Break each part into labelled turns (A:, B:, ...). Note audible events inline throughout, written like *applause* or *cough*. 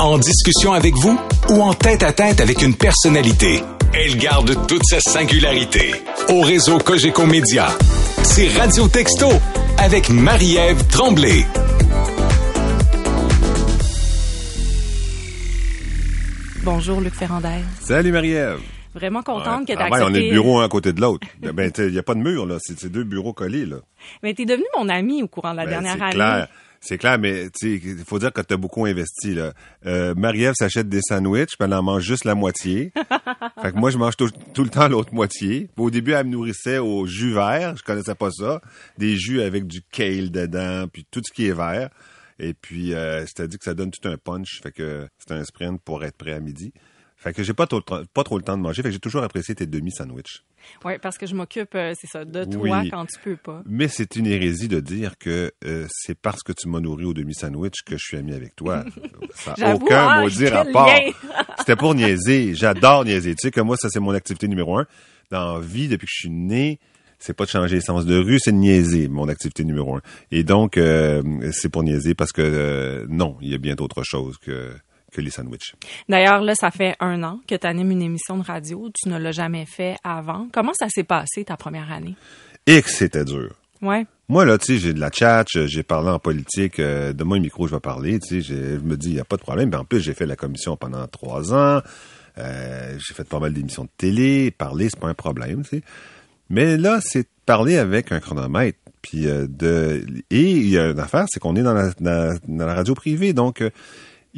A: En discussion avec vous ou en tête à tête avec une personnalité, elle garde toute sa singularité. Au réseau Cogeco Média, c'est Radio Texto avec Marie-Ève Tremblay.
B: Bonjour Luc Ferrandez.
C: Salut Marie-Ève.
B: Vraiment contente que tu
C: ah
B: accepté.
C: on est le bureau un à côté de l'autre. *laughs* ben, il n'y a pas de mur, là. C'est deux bureaux collés, là.
B: Mais tu es devenu mon ami au courant de la
C: Ben,
B: dernière
C: c'est
B: année.
C: clair. C'est clair, mais il faut dire que tu as beaucoup investi. Là. Euh, Marie-Ève s'achète des sandwichs, puis elle en mange juste la moitié. *laughs* fait que moi, je mange tout, tout le temps l'autre moitié. Au début, elle me nourrissait au jus vert. Je connaissais pas ça. Des jus avec du kale dedans, puis tout ce qui est vert. Et puis, euh, c'est-à-dire que ça donne tout un punch. Fait que c'est un sprint pour être prêt à midi. Fait que j'ai pas trop, pas trop le temps de manger. Fait que j'ai toujours apprécié tes demi-sandwichs.
B: Oui, parce que je m'occupe, euh, c'est ça, de toi
C: Oui.
B: quand tu peux pas.
C: Mais c'est une hérésie de dire que euh, c'est parce que tu m'as nourri au demi-sandwich que je suis ami avec toi. *laughs* Ça n'a aucun
B: hein,
C: maudit rapport. *laughs* C'était pour niaiser. J'adore niaiser. Tu sais que moi, ça, c'est mon activité numéro un. Dans la vie, depuis que je suis né, c'est pas de changer les sens de rue, c'est de niaiser, mon activité numéro un. Et donc, euh, c'est pour niaiser parce que euh, non, il y a bien d'autres choses que, que les sandwichs.
B: D'ailleurs, là, ça fait un an que tu animes une émission de radio. Tu ne l'as jamais fait avant. Comment ça s'est passé ta première année?
C: Et que c'était dur.
B: Ouais.
C: Moi, là, tu sais, j'ai de la chat, j'ai parlé en politique, euh, de moi, micro, je vais parler, tu sais, je me dis, il n'y a pas de problème. Ben, en plus, j'ai fait la commission pendant trois ans, euh, j'ai fait pas mal d'émissions de télé, parler, c'est pas un problème, tu sais. Mais là, c'est parler avec un chronomètre. Puis euh, de et il y a une affaire, c'est qu'on est dans la, dans, dans la radio privée, donc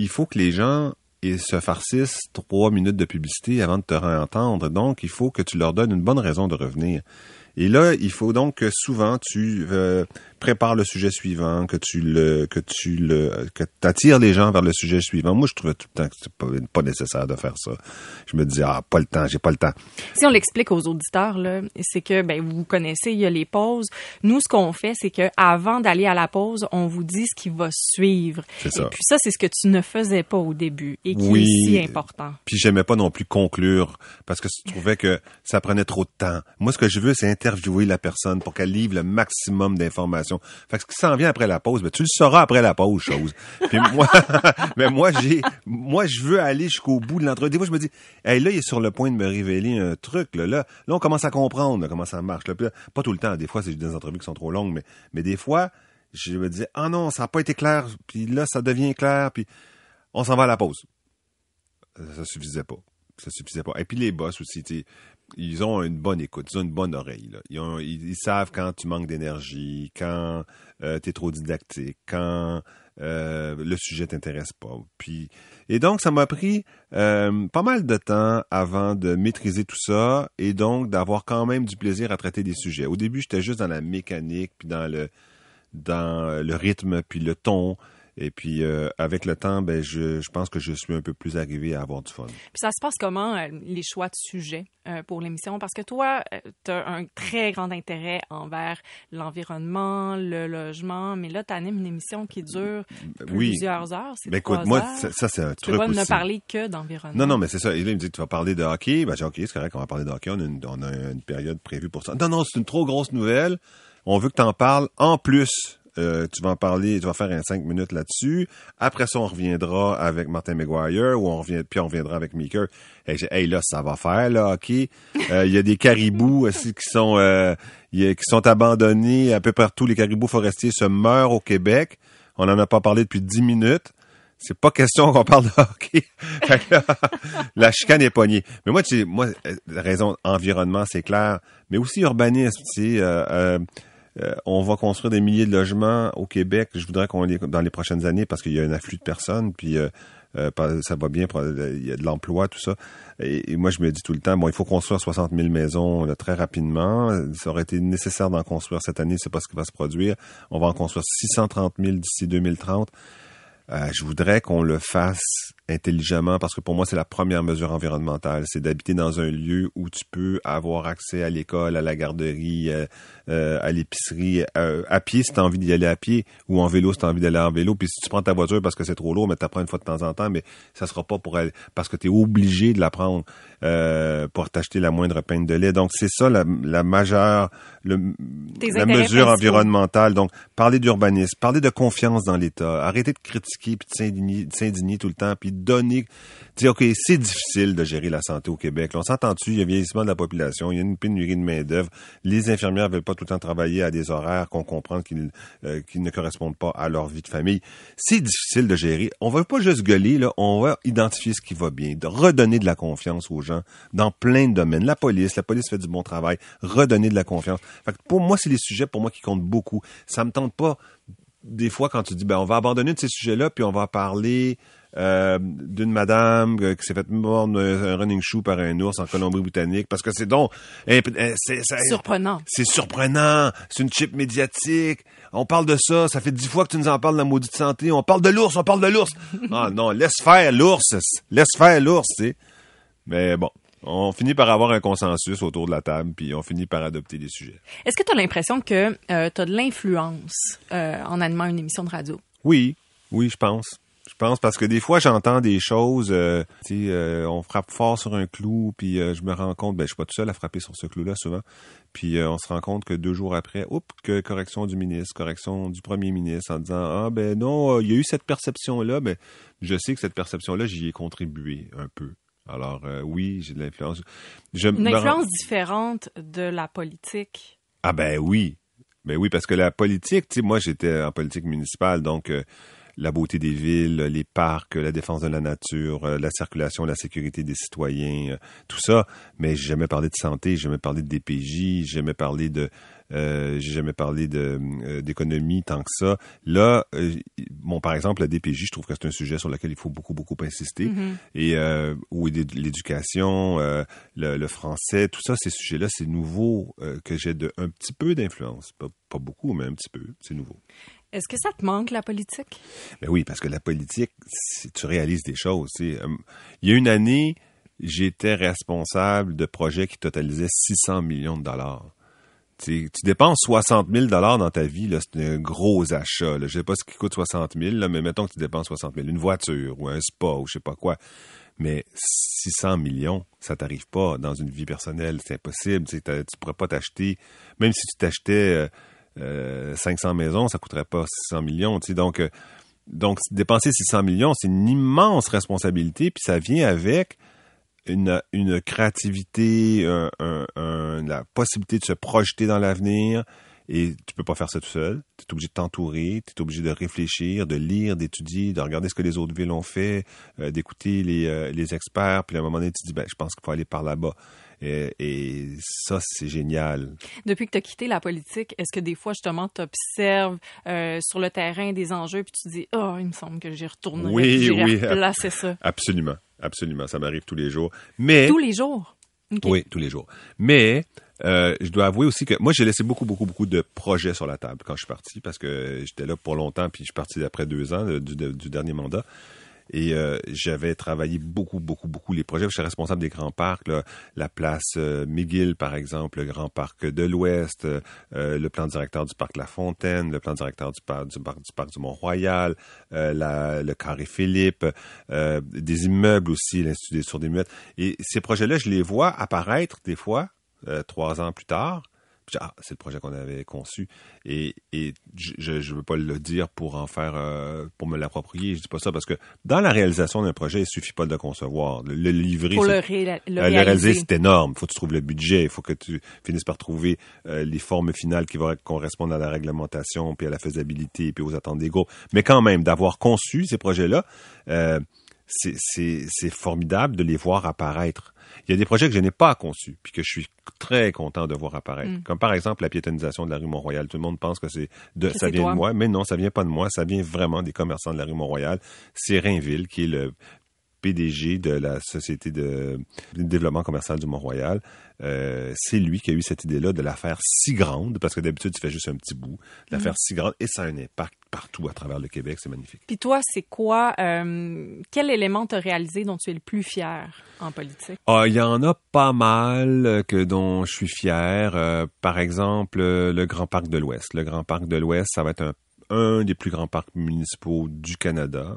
C: il faut que les gens et se farcissent trois minutes de publicité avant de te entendre. Donc, il faut que tu leur donnes une bonne raison de revenir. Et là, il faut donc que souvent tu euh, prépares le sujet suivant, que tu le, que tu le, que t'attires les gens vers le sujet suivant. Moi, je trouvais tout le temps que c'est pas, pas nécessaire de faire ça. Je me disais ah pas le temps, j'ai pas le temps.
B: Si on l'explique aux auditeurs, là, c'est que ben vous connaissez, il y a les pauses. Nous, ce qu'on fait, c'est que avant d'aller à la pause, on vous dit ce qui va suivre.
C: C'est ça.
B: Et puis ça, c'est ce que tu ne faisais pas au début et qui
C: Oui.
B: est si important.
C: Puis j'aimais pas non plus conclure parce que je trouvais que ça prenait trop de temps. Moi, ce que je veux, c'est interviewer la personne pour qu'elle livre le maximum d'informations. Fait que ce qui s'en vient après la pause, ben, tu le sauras après la pause, chose. Puis *laughs* moi, mais *laughs* moi, j'ai, moi, je veux aller jusqu'au bout de l'entrevue. Des fois, je me dis, hey, là, il est sur le point de me révéler un truc, là. Là, là on commence à comprendre là, comment ça marche. Là. Pas tout le temps. Des fois, c'est des entrevues qui sont trop longues, mais, mais des fois, je me disais, ah non, ça n'a pas été clair. Puis là, ça devient clair. Puis on s'en va à la pause ça suffisait pas. Ça suffisait pas. Et puis les boss aussi, tu ils ont une bonne écoute, ils ont une bonne oreille. Ils, savent quand tu manques d'énergie, quand tu es trop didactique, quand euh, le sujet t'intéresse pas. Puis et donc ça m'a pris euh, pas mal de temps avant de maîtriser tout ça et donc d'avoir quand même du plaisir à traiter des sujets. Au début, j'étais juste dans la mécanique puis dans le dans le rythme puis le ton. Et puis euh, avec le temps, ben je, je pense que je suis un peu plus arrivé à avoir du fun.
B: Puis ça se passe comment, euh, les choix de sujets euh, pour l'émission? Parce que toi, tu as un très grand intérêt envers l'environnement, le logement, mais là, tu animes une émission qui dure
C: Oui.
B: plusieurs heures. C'est
C: Ben écoute, moi,
B: heures.
C: ça, ça, c'est un
B: tu peux
C: truc
B: pas ne parler que d'environnement.
C: Non, non, mais c'est ça. Et là, il me dit, tu vas parler de hockey. Ben, j'ai OK, c'est correct, on va parler de hockey. On a, une, on a une période prévue pour ça. Non, non, c'est une trop grosse nouvelle. On veut que tu en parles. En plus, euh, tu vas en parler, tu vas faire un cinq minutes là-dessus. Après ça, on reviendra avec Martin McGuire ou on revient, puis on reviendra avec Meeker. Hey, j'ai- hey, là, ça va faire, là, hockey. *laughs* Euh, Il y a des caribous aussi qui sont, euh, y qui sont abandonnés un peu partout. Les caribous forestiers se meurent au Québec. On n'en a pas parlé depuis dix minutes. C'est pas question qu'on parle de hockey. *laughs* Là, la chicane est pognée. Mais moi, tu sais, moi, euh, la raison environnement, c'est clair. Mais aussi urbanisme, tu sais, euh, on va construire des milliers de logements au Québec. Je voudrais qu'on les dans les prochaines années parce qu'il y a un afflux de personnes, puis euh, euh, ça va bien, il y a de l'emploi, tout ça. Et, moi, je me dis tout le temps, bon, il faut construire 60 000 maisons très rapidement. Ça aurait été nécessaire d'en construire cette année, c'est pas ce qui va se produire. On va en construire 630 000 d'ici 2030. Euh, je voudrais qu'on le fasse intelligemment, parce que pour moi, c'est la première mesure environnementale, c'est d'habiter dans un lieu où tu peux avoir accès à l'école, à la garderie, euh, euh, à l'épicerie, euh, à pied si tu as envie d'y aller à pied, ou en vélo si tu as envie d'aller en vélo. Puis si tu prends ta voiture parce que c'est trop lourd, mais tu prends une fois de temps en temps, mais ça sera pas pour aller, parce que tu es obligé de la prendre pour t'acheter la moindre peine de lait. Donc c'est ça la, la majeure, le, la mesure environnementale. Donc parler d'urbanisme, parler de confiance dans l'État, arrêter de critiquer puis de s'indigner tout le temps, puis donner dire, OK, c'est difficile de gérer la santé au Québec. on s'entend-tu, il y a vieillissement de la population, il y a une pénurie de main-d'œuvre. Les infirmières veulent pas tout le temps travailler à des horaires qu'on comprend qu'ils euh, ne correspondent pas à leur vie de famille. C'est difficile de gérer. On va pas juste gueuler, on va identifier ce qui va bien, redonner de la confiance aux gens dans plein de domaines. La police, la police fait du bon travail, redonner de la confiance. Fait pour moi, c'est les sujets pour moi qui comptent beaucoup. Ça me tente pas des fois quand tu dis ben on va abandonner de ces sujets-là puis on va parler euh, d'une madame euh, qui s'est fait mordre un running shoe par un ours en Colombie-Britannique parce que c'est donc
B: c'est surprenant.
C: C'est surprenant, c'est une chip médiatique. On parle de ça, ça fait dix fois que tu nous en parles de la maudite santé. On parle de l'ours, on parle de l'ours. *laughs* ah non, laisse faire l'ours, laisse faire l'ours, tu sais. Mais bon, on finit par avoir un consensus autour de la table, puis on finit par adopter des sujets.
B: Est-ce que tu as l'impression que euh, tu as de l'influence en animant une émission de radio?
C: Oui, oui, je pense. Je pense parce que des fois j'entends des choses, euh, tu sais, euh, on frappe fort sur un clou, puis euh, je me rends compte, ben je suis pas tout seul à frapper sur ce clou-là souvent, puis on se rend compte que deux jours après, oups, que correction du ministre, correction du premier ministre en disant ah ben non, il y a eu cette perception-là, ben je sais que cette perception-là j'y ai contribué un peu. Alors oui, j'ai de l'influence.
B: Une influence différente de la politique.
C: Ah ben oui, ben oui parce que la politique, tu sais, moi j'étais en politique municipale, donc la beauté des villes, les parcs, la défense de la nature, euh, la circulation, la sécurité des citoyens, euh, tout ça. Mais j'ai jamais parlé de santé, j'ai jamais parlé de DPJ, j'ai jamais parlé de euh, j'ai jamais parlé d'économie tant que ça. Là, bon, par exemple, la DPJ, je trouve que c'est un sujet sur lequel il faut beaucoup, beaucoup insister. Mm-hmm. Et euh, ou l'éducation, le, français, tout ça, ces sujets-là, c'est nouveau que j'ai un petit peu d'influence. pas beaucoup, mais un petit peu. C'est nouveau.
B: Est-ce que ça te manque, la politique?
C: Ben oui, parce que la politique, tu réalises des choses. Euh, il y a une année, j'étais responsable de projets qui totalisaient 600 millions de dollars. tu dépenses 60 000 dollars dans ta vie, c'est un gros achat. Je ne sais pas ce qui coûte 60 000, mais mettons que tu dépenses 60 000. Une voiture ou un spa ou je sais pas quoi. Mais 600 millions, ça t'arrive pas dans une vie personnelle. C'est impossible. Tu ne pourrais pas t'acheter, même si tu t'achetais... Euh, 500 euh, maisons, ça coûterait pas 600 millions. Donc, euh, donc dépenser 600 millions, c'est une immense responsabilité, puis ça vient avec une, une créativité, la possibilité de se projeter dans l'avenir. Et tu peux pas faire ça tout seul. Tu es obligé de t'entourer, tu es obligé de réfléchir, de lire, d'étudier, de regarder ce que les autres villes ont fait, euh, d'écouter les, les experts. Puis à un moment donné, tu te dis, ben, je pense qu'il faut aller par là-bas. Et, ça, c'est génial.
B: Depuis que tu as quitté la politique, est-ce que des fois, justement, tu observes euh, sur le terrain des enjeux puis tu te dis, oh, il me semble que j'y retournerai, oui, oui, replacer ça?
C: Absolument, absolument. Ça m'arrive tous les jours. Mais...
B: Tous les jours?
C: Oui, tous les jours. Mais euh, je dois avouer aussi que moi, j'ai laissé beaucoup, beaucoup, beaucoup de projets sur la table quand je suis parti parce que j'étais là pour longtemps, puis je suis parti après deux ans du, du dernier mandat. Et euh, j'avais travaillé beaucoup, beaucoup, beaucoup les projets. Je suis responsable des grands parcs, la place euh, McGill, par exemple, le grand parc de l'Ouest, euh, le plan directeur du parc La Fontaine, le plan directeur du parc du, parc, du, parc du Mont-Royal, le carré Philippe, des immeubles aussi, l'Institut des sourds des muettes. Et ces projets-là, je les vois apparaître des fois, trois ans plus tard, ah, c'est le projet qu'on avait conçu. Et, je ne veux pas le dire pour en faire, euh, pour me l'approprier. Je dis pas ça parce que dans la réalisation d'un projet, il suffit pas de le concevoir. Le, livrer,
B: pour le, réaliser,
C: c'est énorme. Il faut que tu trouves le budget. Il faut que tu finisses par trouver euh, les formes finales qui vont correspondre à la réglementation, puis à la faisabilité, puis aux attentes des groupes. Mais quand même, d'avoir conçu ces projets-là, euh, c'est formidable de les voir apparaître. Il y a des projets que je n'ai pas conçus, puis que je suis très content de voir apparaître. Mm. Comme par exemple la piétonisation de la rue Mont-Royal. Tout le monde pense que c'est de, ça vient de moi, mais non, ça vient pas de moi. Ça vient vraiment des commerçants de la rue Mont-Royal. C'est Rainville qui est le PDG de la Société de développement commercial du Mont-Royal, euh, c'est lui qui a eu cette idée-là de la faire si grande, parce que d'habitude, tu fais juste un petit bout, de la
B: Mhm.
C: faire si grande, et ça a un impact partout à travers le Québec, c'est magnifique.
B: Puis toi, c'est quoi, euh, quel élément t'as réalisé dont tu es le plus fier en politique?
C: Ah, il y en a pas mal euh, que dont je suis fier. Euh, par exemple, le Grand Parc de l'Ouest. Le Grand Parc de l'Ouest, ça va être un, un des plus grands parcs municipaux du Canada.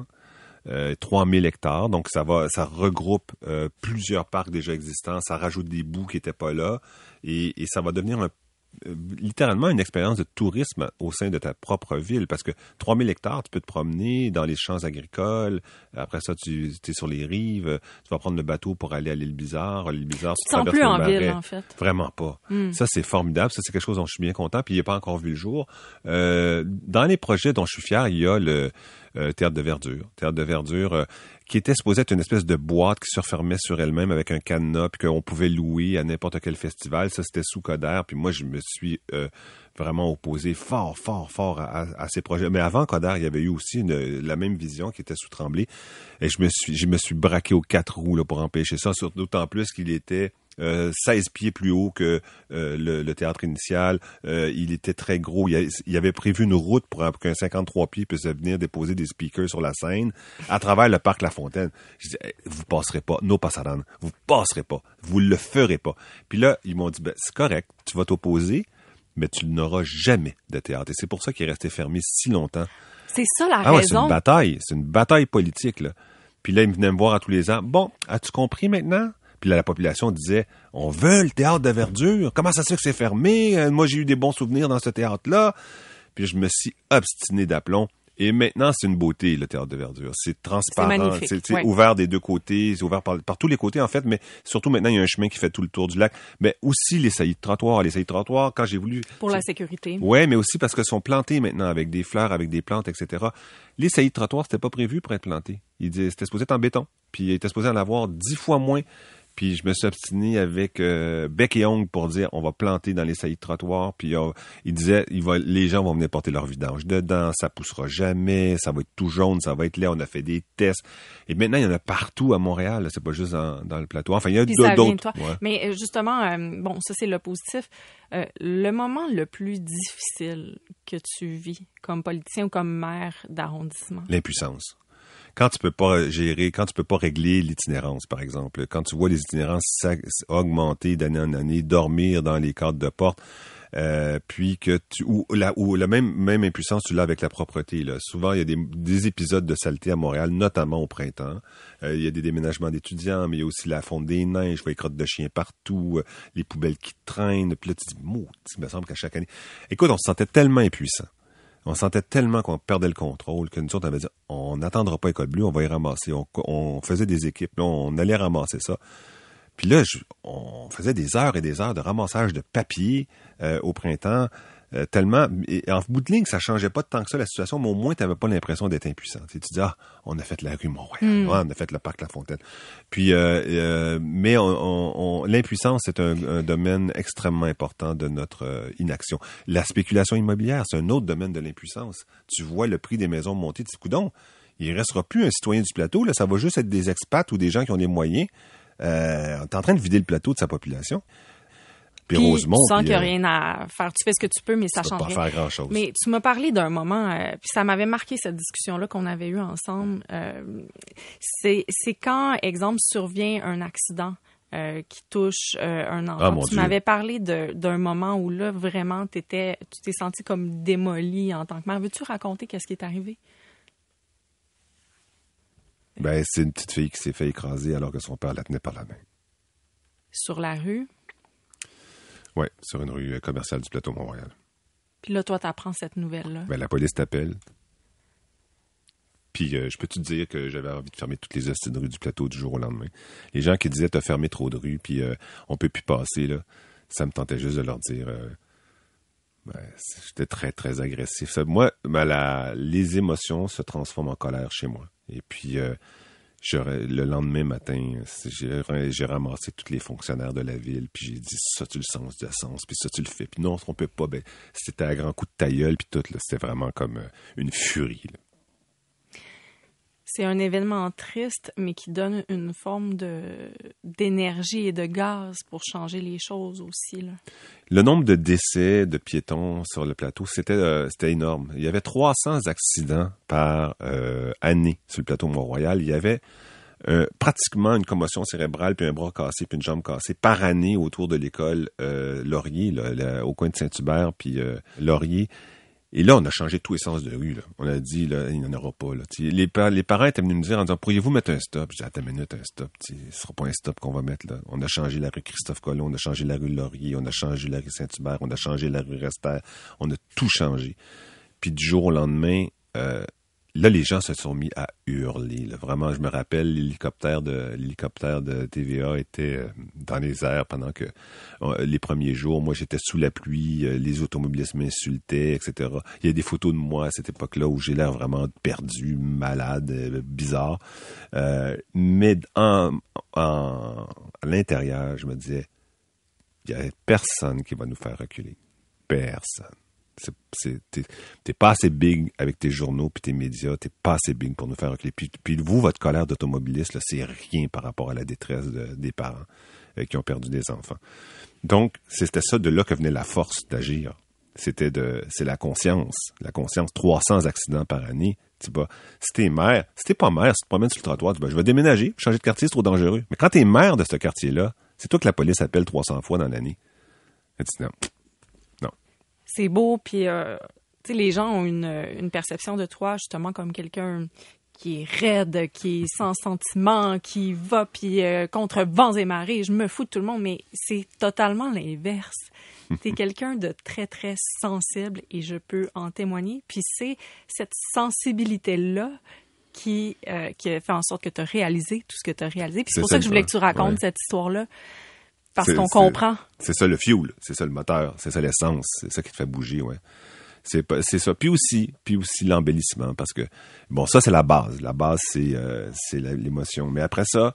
C: Euh, 3000 hectares, donc ça va, ça regroupe euh, plusieurs parcs déjà existants, ça rajoute des bouts qui n'étaient pas là, et, et ça va devenir un euh, littéralement une expérience de tourisme au sein de ta propre ville parce que 3000 hectares, tu peux te promener dans les champs agricoles. Après ça, tu es sur les rives. Tu vas prendre le bateau pour aller à l'île Bizarre. L'île Bizarre,
B: Tu
C: traverses
B: plus en
C: marais.
B: ville, en fait.
C: Vraiment pas.
B: Hmm.
C: Ça, c'est formidable. Ça, c'est quelque chose dont je suis bien content. Puis, il n'est pas encore vu le jour. Euh, dans les projets dont je suis fier, il y a le euh, Théâtre de Verdure. Théâtre de Verdure, euh, qui était supposé être une espèce de boîte qui se refermait sur elle-même avec un cadenas, puis qu'on pouvait louer à n'importe quel festival. Ça, c'était sous Coder. Puis moi, je me suis euh, vraiment opposé fort, fort, fort à, ces projets. Mais avant Coder, il y avait eu aussi la même vision qui était sous Tremblay. Et je me suis, je me suis braqué aux quatre roues pour empêcher ça, d'autant plus qu'il était euh, 16 pieds plus haut que euh, le, le théâtre initial. Euh, il était très gros. Il, y a- il avait prévu une route pour qu'un 53 pieds puisse venir déposer des speakers sur la scène à travers le parc La Fontaine. Je dis, Hey, vous passerez pas, no passaran. Vous passerez pas. Vous le ferez pas. Puis là, ils m'ont dit, ben, c'est correct, tu vas t'opposer, mais tu n'auras jamais de théâtre. Et c'est pour ça qu'il est resté fermé si longtemps.
B: C'est ça la
C: Ah ouais, c'est
B: raison.
C: une bataille. C'est une bataille politique, là. Puis là, ils venaient me voir à tous les ans. Bon, as-tu compris maintenant? Puis là, la population disait, on veut le théâtre de verdure. Comment ça se fait que c'est fermé? Euh, Moi, j'ai eu des bons souvenirs dans ce théâtre-là. Puis je me suis obstiné d'aplomb. Et maintenant, c'est une beauté, le théâtre de verdure. C'est transparent.
B: C'est ouais.
C: ouvert des deux côtés. C'est ouvert par, par tous les côtés, en fait. Mais surtout, maintenant, il y a un chemin qui fait tout le tour du lac. Mais aussi les saillies de trottoir. Les saillies de trottoir, quand j'ai voulu...
B: Pour la sécurité.
C: Ouais, mais aussi parce qu'elles sont plantées maintenant avec des fleurs, avec des plantes, etc. Les saillies de trottoir, c'était pas prévu pour être planté. Il disait, c'était supposé être en béton. Puis il était supposé en avoir dix fois moins. Puis je me suis obstiné avec euh, bec et ongle pour dire on va planter dans les saillies de trottoir. Puis euh, il disait il va, les gens vont venir porter leur vidange dedans, ça poussera jamais, ça va être tout jaune, ça va être laid. On a fait des tests. Et maintenant il y en a partout à Montréal. C'est pas juste dans, dans le plateau. Enfin il y a d'autres. Ouais.
B: Mais euh, justement, euh, bon, ça c'est le positif. Le moment le plus difficile que tu vis comme politicien ou comme maire d'arrondissement?
C: l'impuissance. Quand tu peux pas gérer, quand tu peux pas régler l'itinérance, par exemple, quand tu vois les itinérances augmenter d'année en année, dormir dans les cadres de porte, euh, puis que tu ou la même même impuissance tu l'as avec la propreté là. Souvent il y a des, des épisodes de saleté à Montréal, notamment au printemps. Euh, il y a des déménagements d'étudiants, mais il y a aussi la fonte des neiges, je vois les crottes de chiens partout, euh, les poubelles qui traînent. Puis là tu dis, il me semble qu'à chaque année. Écoute, on se sentait tellement impuissant. On sentait tellement qu'on perdait le contrôle que nous autres, on avait dit, on n'attendra pas École Bleue, on va y ramasser. On, faisait des équipes, on allait ramasser ça. Puis là, on faisait des heures et des heures de ramassage de papier euh, au printemps, euh, tellement... Et en bout de ligne, ça changeait pas tant que ça la situation, mais au moins, tu n'avais pas l'impression d'être impuissant. Tu, sais, tu dis, ah, on a fait la rue Montréal, Ouais, on a fait le parc La Fontaine. Puis, euh, euh, mais on, on- on- l'impuissance, c'est un, un domaine extrêmement important de notre euh, inaction. La spéculation immobilière, c'est un autre domaine de l'impuissance. Tu vois le prix des maisons monter, tu dis, coudon, il restera plus un citoyen du plateau, là, ça va juste être des expats ou des gens qui ont des moyens. Euh, t'es en train de vider le plateau de sa population. Puis,
B: Puis,
C: Rosemont,
B: tu sens
C: puis,
B: qu'il n'y a
C: euh,
B: rien à faire. Tu fais ce que tu peux, mais ça change
C: pas
B: rien.
C: faire grand-chose.
B: Mais tu m'as parlé d'un moment, euh, puis ça m'avait marqué cette discussion-là qu'on avait eue ensemble. Euh, c'est quand, exemple, survient un accident euh, qui touche euh, un enfant.
C: Ah, mon
B: tu m'avais parlé d'un moment où là, vraiment, t'étais, tu t'es senti comme démoli en tant que mère. Veux-tu raconter qu'est-ce qui est arrivé?
C: Ben, c'est une petite fille qui s'est fait écraser alors que son père la tenait par la main.
B: Sur la rue?
C: Ouais, sur une rue euh, commerciale du plateau Montréal.
B: Puis là, toi, t'apprends cette nouvelle-là.
C: Ben, la police t'appelle. Puis euh, je peux te dire que j'avais envie de fermer toutes les hosties de rue du plateau du jour au lendemain? Les gens qui disaient t'as fermé trop de rues puis euh, on peut plus passer là, ça me tentait juste de leur dire euh, ben, j'étais très très agressif. Ça, moi, ben, la- les émotions se transforment en colère chez moi. Et puis euh, le lendemain matin, j'ai ramassé tous les fonctionnaires de la ville, puis j'ai dit ça tu le sens de sens, puis ça tu le fais, puis non on peut pas. Ben, c'était à grand coup de ta gueule, puis tout c'était vraiment comme euh, une furie. là.
B: C'est un événement triste, mais qui donne une forme d'énergie et de gaz pour changer les choses aussi.
C: Le nombre de décès de piétons sur le plateau, c'était euh, énorme. Il y avait 300 accidents par euh, année sur le plateau Mont-Royal. Il y avait euh, pratiquement une commotion cérébrale, puis un bras cassé, puis une jambe cassée par année autour de l'école Laurier, au coin de Saint-Hubert, puis Laurier. Et là, on a changé tous les sens de rue. Là. On a dit, là, il n'y en aura pas. Là. Les, les, parents étaient venus me dire en disant, pourriez-vous mettre un stop? Je dis, attends une minute, un stop. Ce ne sera pas un stop qu'on va mettre là. On a changé la rue Christophe Colomb, on a changé la rue Laurier, on a changé la rue Saint-Hubert, on a changé la rue Rester. On a tout changé. Puis du jour au lendemain, euh, là, les gens se sont mis à hurler. Vraiment, je me rappelle, l'hélicoptère de l'hélicoptère de TVA était euh, dans les airs pendant que euh, les premiers jours, moi, j'étais sous la pluie, euh, les automobilistes m'insultaient, etc. Il y a des photos de moi à cette époque-là où j'ai l'air vraiment perdu, malade, bizarre. mais en, en, à l'intérieur, je me disais, il n'y a personne qui va nous faire reculer. Personne t'es pas assez big avec tes journaux puis tes médias, t'es pas assez big pour nous faire reculer. Puis, puis vous, votre colère d'automobiliste, c'est rien par rapport à la détresse des parents euh, qui ont perdu des enfants. Donc, c'était ça de là que venait la force d'agir. C'était de, c'est la conscience, la conscience. 300 accidents par année. Tu vas, si t'es maire, si t'es pas maire, si tu te promènes sur le trottoir, tu vas, je vais déménager, changer de quartier, c'est trop dangereux. Mais quand t'es maire de ce quartier-là, c'est toi que la police appelle 300 fois dans l'année. non,
B: c'est beau, puis euh, les gens ont une, une, perception de toi justement comme quelqu'un qui est raide, qui est sans sentiment, qui va puis euh, contre vents et marées. Je me fous de tout le monde, mais c'est totalement l'inverse. *laughs* Tu es quelqu'un de très, très sensible et je peux en témoigner. Puis c'est cette sensibilité-là qui, euh, qui fait en sorte que tu as réalisé tout ce que tu as réalisé. Puis c'est pour ça, que je voulais que tu racontes cette histoire-là. Parce qu'on comprend.
C: C'est ça le fuel, c'est ça le moteur, c'est ça l'essence, c'est ça qui te fait bouger, ouais. C'est c'est ça. Puis aussi, puis aussi l'embellissement, parce que bon, ça c'est la base. La base c'est euh, c'est l'émotion. Mais après ça,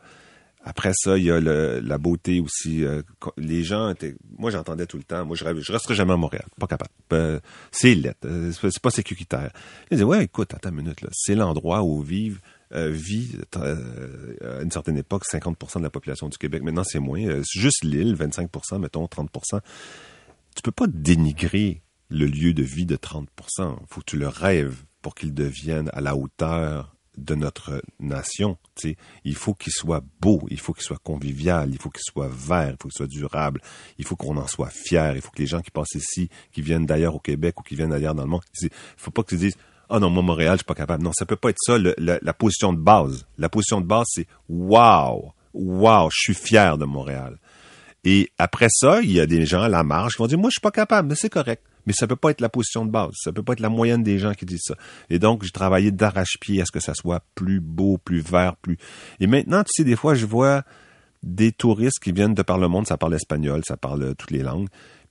C: après ça, il y a le, la beauté aussi. Euh, les gens étaient, moi j'entendais tout le temps. Moi je rêve, je resterai jamais à Montréal, pas capable. Euh, c'est lettre, c'est pas sécuritaire. Ils disaient ouais, écoute, attends une minute là, c'est l'endroit où vivent euh, vit euh, à une certaine époque 50% de la population du Québec. Maintenant, c'est moins. Euh, juste l'île, 25% mettons 30 Tu peux pas dénigrer le lieu de vie de 30 Il faut que tu le rêves pour qu'il devienne à la hauteur de notre nation. Il faut qu'il soit beau, il faut qu'il soit convivial, il faut qu'il soit vert, il faut qu'il soit durable, il faut qu'on en soit fier, il faut que les gens qui passent ici, qui viennent d'ailleurs au Québec ou qui viennent d'ailleurs dans le monde, il faut pas que tu dises ah non, moi, Montréal, je suis pas capable. Non, ça peut pas être ça, la, position de base. La position de base, c'est wow, wow, je suis fier de Montréal. Et après ça, il y a des gens à la marge qui vont dire, moi, je suis pas capable, mais c'est correct. Mais ça peut pas être la position de base. Ça peut pas être la moyenne des gens qui disent ça. Et donc, j'ai travaillé d'arrache-pied à ce que ça soit plus beau, plus vert, plus... Et maintenant, tu sais, des fois, je vois des touristes qui viennent de par le monde, ça parle espagnol, ça parle toutes les langues,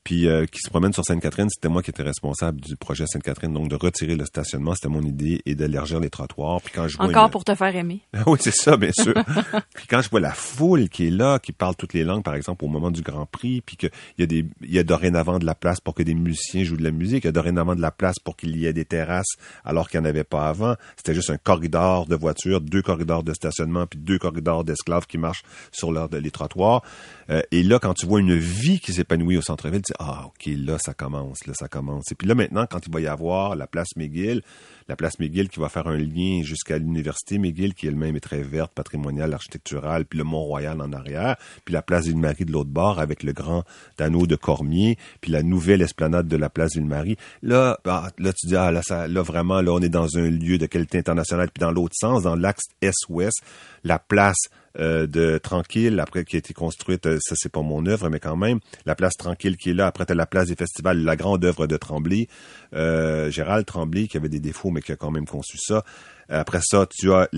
C: puis euh, qui se promène sur Sainte-Catherine. C'était moi qui étais responsable du projet Sainte-Catherine, donc de retirer le stationnement, c'était mon idée, et d'élargir les trottoirs. Puis quand je vois
B: Encore pour te faire aimer. *laughs*
C: oui, c'est ça, bien sûr. *laughs* puis quand je vois la foule qui est là, qui parle toutes les langues, par exemple, au moment du Grand Prix, puis qu'il y a des, il y a dorénavant de la place pour que des musiciens jouent de la musique, il y a dorénavant de la place pour qu'il y ait des terrasses, alors qu'il n'y en avait pas avant. C'était juste un corridor de voitures, deux corridors de stationnement, puis deux corridors d'esclaves qui marchent sur les trottoirs. Euh, et là, quand tu vois une vie qui s'épanouit au centre-ville, tu dis, ah, OK, là, ça commence, là, ça commence. Et puis là, maintenant, quand il va y avoir la place McGill, la place McGill qui va faire un lien jusqu'à l'université McGill, qui elle-même est très verte, patrimoniale, architecturale, puis le Mont-Royal en arrière, puis la place Ville-Marie de l'autre bord avec le grand anneau de Cormier, puis la nouvelle esplanade de la place Ville-Marie. Là, bah, là, tu dis, ah, là, ça, là, vraiment, là, on est dans un lieu de qualité internationale. Puis dans l'autre sens, dans l'axe Est-Ouest, la place euh, de Tranquille, après qui a été construite, euh, ça c'est pas mon œuvre, mais quand même, la place Tranquille qui est là, après tu la place des festivals, la grande œuvre de Tremblay, euh, Gérald Tremblay qui avait des défauts qui a quand même conçu ça. Après ça, tu as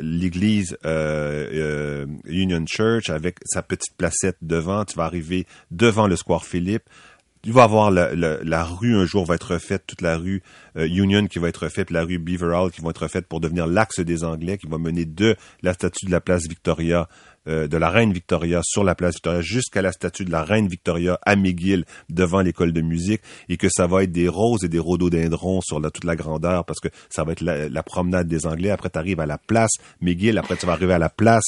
C: l'église Union Church avec sa petite placette devant. Tu vas arriver devant le Square Philippe il va avoir la, la, la, rue un jour va être refaite, toute la rue euh, Union qui va être refaite, la rue Beaver Hall qui vont être refaites pour devenir l'axe des Anglais, qui va mener de la statue de la place Victoria euh, de la reine Victoria sur la place Victoria jusqu'à la statue de la reine Victoria à McGill devant l'école de musique et que ça va être des roses et des rhododendrons sur la, toute la grandeur parce que ça va être la, promenade des Anglais. Après, tu arrives à la place McGill. Après, tu vas arriver à la place.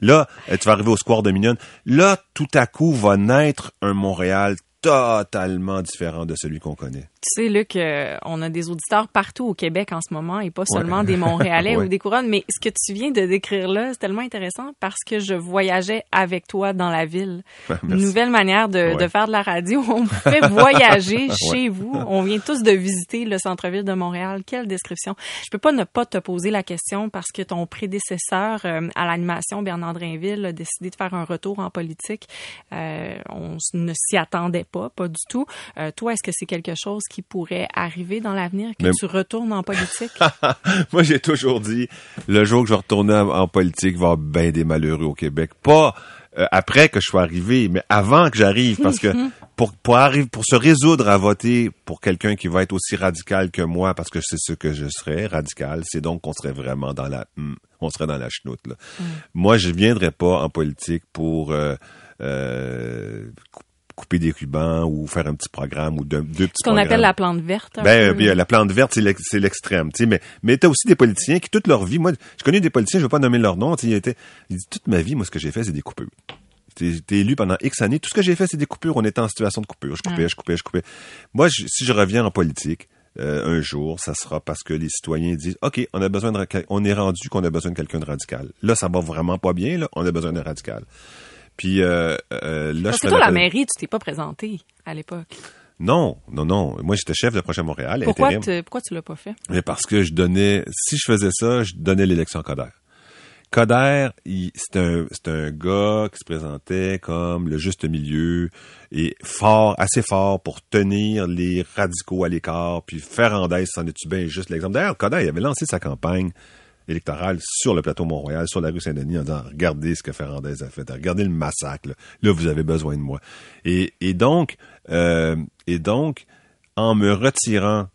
C: Là, euh, tu vas arriver au Square de Mignon. Là, tout à coup, va naître un Montréal totalement différent de celui qu'on connaît.
B: Tu sais, Luc, euh, on a des auditeurs partout au Québec en ce moment et pas seulement des Montréalais *laughs* ou des couronnes. Mais ce que tu viens de décrire là, c'est tellement intéressant parce que je voyageais avec toi dans la ville. *laughs* Une nouvelle manière de, de, faire de la radio. On fait voyager *laughs* chez vous. On vient tous de visiter le centre-ville de Montréal. Quelle description. Je peux pas ne pas te poser la question parce que ton prédécesseur euh, à l'animation, Bernard Drainville, a décidé de faire un retour en politique. Euh, on ne s'y attendait pas, pas du tout. Euh, toi, est-ce que c'est quelque chose qui pourrait arriver dans l'avenir, que tu retournes en politique? *laughs*
C: Moi, j'ai toujours dit, le jour que je retourne en, politique, il va y avoir bien des malheureux au Québec. Pas euh, après que je sois arrivé, mais avant que j'arrive, parce que pour pour arriver, pour se résoudre à voter pour quelqu'un qui va être aussi radical que moi, parce que c'est ce que je serais, radical, c'est donc qu'on serait vraiment dans la, hmm, on serait dans la chenoute. Là. Mm. Moi, je viendrais pas en politique pour euh, euh, couper des rubans ou faire un petit programme ou deux, deux petits
B: Ce qu'on appelle la plante verte.
C: Ben, la plante verte, c'est l'extrême. Tu sais, mais mais t'as aussi des politiciens qui toute leur vie, moi, je connais des politiciens, je veux pas nommer leur nom. Tu sais, ils disent toute ma vie, moi, ce que j'ai fait, c'est des coupures. J'étais élu pendant X années. Tout ce que j'ai fait, c'est des coupures. On était en situation de coupure. Je coupais, je coupais, je coupais. Moi, si je reviens en politique, euh, un jour, ça sera parce que les citoyens disent OK, on a besoin de on est rendu qu'on a besoin de quelqu'un de radical. Là, ça va vraiment pas bien, là, on a besoin d'un radical. Puis euh, euh, là,
B: Parce que toi, la mairie, tu t'es pas présenté à l'époque.
C: Non, non, non. Moi, j'étais chef de Projet Montréal.
B: Pourquoi, tu, pourquoi tu l'as pas fait?
C: Mais parce que je donnais, si je faisais ça, je donnais l'élection à Coder. Coder, c'est un, un gars qui se présentait comme le juste milieu et fort, assez fort pour tenir les radicaux à l'écart, puis Ferrandez, c'en est-tu bien juste l'exemple? D'ailleurs, Coder, il avait lancé sa campagne électorale sur le plateau Montréal, sur la rue Saint-Denis, en disant regardez ce que Ferrandez a fait, regardez le massacre, là, vous avez besoin de moi. Et, et donc, euh, et donc, en me retirant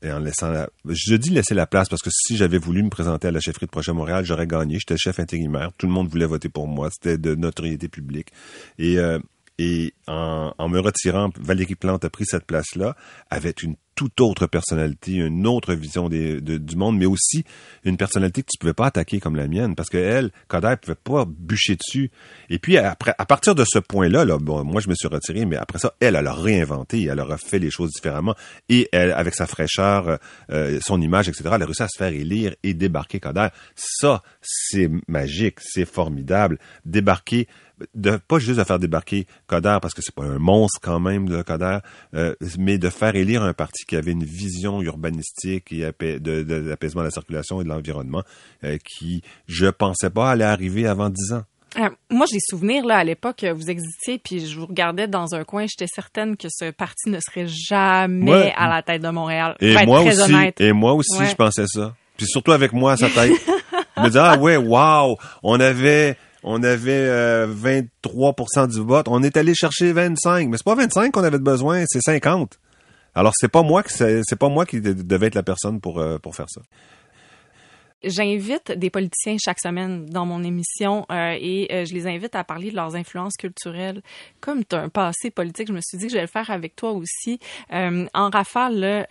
C: et en laissant la... Je dis laisser la place parce que si j'avais voulu me présenter à la chefferie de Projet Montréal, j'aurais gagné. J'étais chef intérimaire. Tout le monde voulait voter pour moi. C'était de notoriété publique. Et, euh, et en, en, me retirant, Valérie Plante a pris cette place-là, avec une toute autre personnalité, une autre vision des, du monde, mais aussi une personnalité que tu pouvais pas attaquer comme la mienne, parce que elle, Coder, pouvait pas bûcher dessus. Et puis après, à partir de ce point-là, là, bon, moi je me suis retiré, mais après ça, elle, elle a réinventé, elle a fait les choses différemment, et elle, avec sa fraîcheur, euh, son image, etc., elle a réussi à se faire élire et débarquer Coder. Ça, c'est magique, c'est formidable. Débarquer de pas juste de faire débarquer Coder parce que c'est pas un monstre quand même le Coder, euh, mais de faire élire un parti qui avait une vision urbanistique et de, l'apaisement de la circulation et de l'environnement euh, qui je pensais pas allait arriver avant dix ans.
B: Euh, moi, j'ai souvenir là à l'époque, vous existiez, puis je vous regardais dans un coin. J'étais certaine que ce parti ne serait jamais à la tête de Montréal.
C: Et moi aussi. Et moi aussi, je pensais ça. Puis surtout avec moi à sa tête. *laughs* je me disais ah ouais, waouh, on avait on avait 23% euh, du vote. On est allé chercher 25. Mais c'est pas 25 qu'on avait besoin, c'est 50. Alors c'est pas moi qui c'est pas moi qui devais être la personne pour euh, pour faire ça.
B: J'invite des politiciens chaque semaine dans mon émission euh, et je les invite à parler de leurs influences culturelles. Comme tu as un passé politique, je me suis dit que je vais le faire avec toi aussi. en rafale,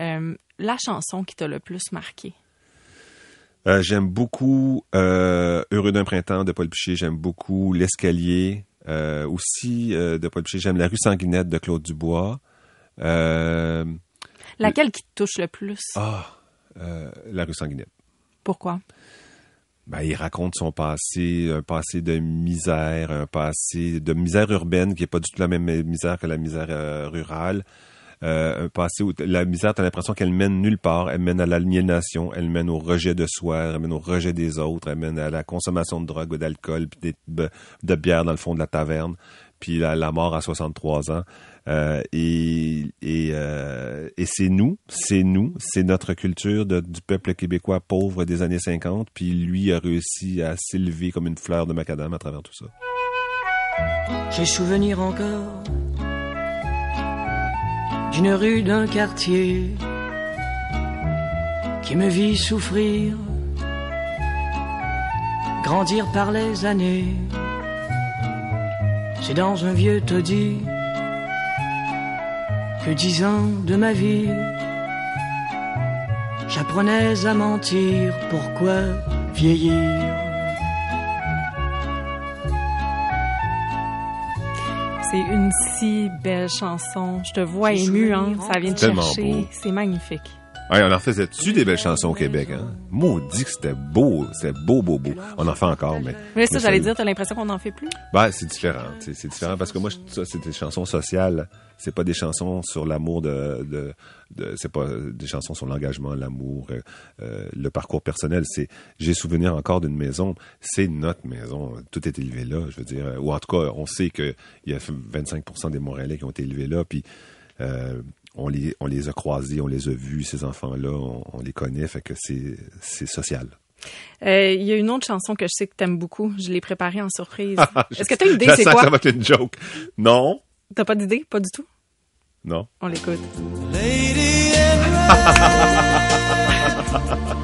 B: la chanson qui t'a le plus marqué.
C: Euh, j'aime beaucoup euh, Heureux d'un printemps de Paul Piché. J'aime beaucoup L'escalier. Euh, aussi de Paul Piché. J'aime La rue sanguinette de Claude Dubois.
B: Laquelle qui te touche le plus?
C: Ah, La rue sanguinette.
B: Pourquoi?
C: Ben, il raconte son passé, un passé de misère, un passé de misère urbaine qui est pas du tout la même misère que la misère rurale euh, passé où la misère, tu as l'impression qu'elle mène nulle part. Elle mène à l'aliénation, elle mène au rejet de soi, elle mène au rejet des autres, elle mène à la consommation de drogue ou d'alcool, puis de, de bière dans le fond de la taverne, puis la, la mort à 63 ans. Euh, et et, euh, et c'est nous, c'est nous, c'est notre culture de, du peuple québécois pauvre des années 50, puis lui a réussi à s'élever comme une fleur de macadam à travers tout ça.
D: J'ai souvenir encore d'une rue d'un quartier qui me vit souffrir, grandir par les années. C'est dans un vieux taudis que dix ans de ma vie, j'apprenais à mentir. Pourquoi vieillir?
B: C'est une si belle chanson. Je te vois ému, hein. Ça vient de chercher. C'est magnifique.
C: On en faisait-tu des belles chansons au Québec, hein? Maudit que c'était beau, c'était beau, beau, beau. On en fait encore, mais...
B: Mais ça, j'allais dire, t'as l'impression qu'on n'en fait plus?
C: Ben, c'est différent. C'est différent parce que moi, ça, c'est des chansons sociales. C'est pas des chansons sur l'amour de, de, de- c'est pas des chansons sur l'engagement, l'amour, euh, euh, le parcours personnel. C'est, j'ai souvenir encore d'une maison. C'est notre maison. Tout est élevé là, je veux dire. Ou en tout cas, on sait que il y a 25% des Montréalais qui ont été élevés là, puis, euh, on les, on les a croisés, on les a vus, ces enfants-là, on, on les connaît, fait que c'est, social.
B: Euh, Il y a une autre chanson que je sais que t'aimes beaucoup. Je l'ai préparée en surprise. *laughs* Est-ce que t'as une idée,
C: Je
B: c'est quoi?
C: que ça va être une joke. Non,
B: T'as pas d'idée? Pas du tout?
C: non.
B: On l'écoute. *laughs*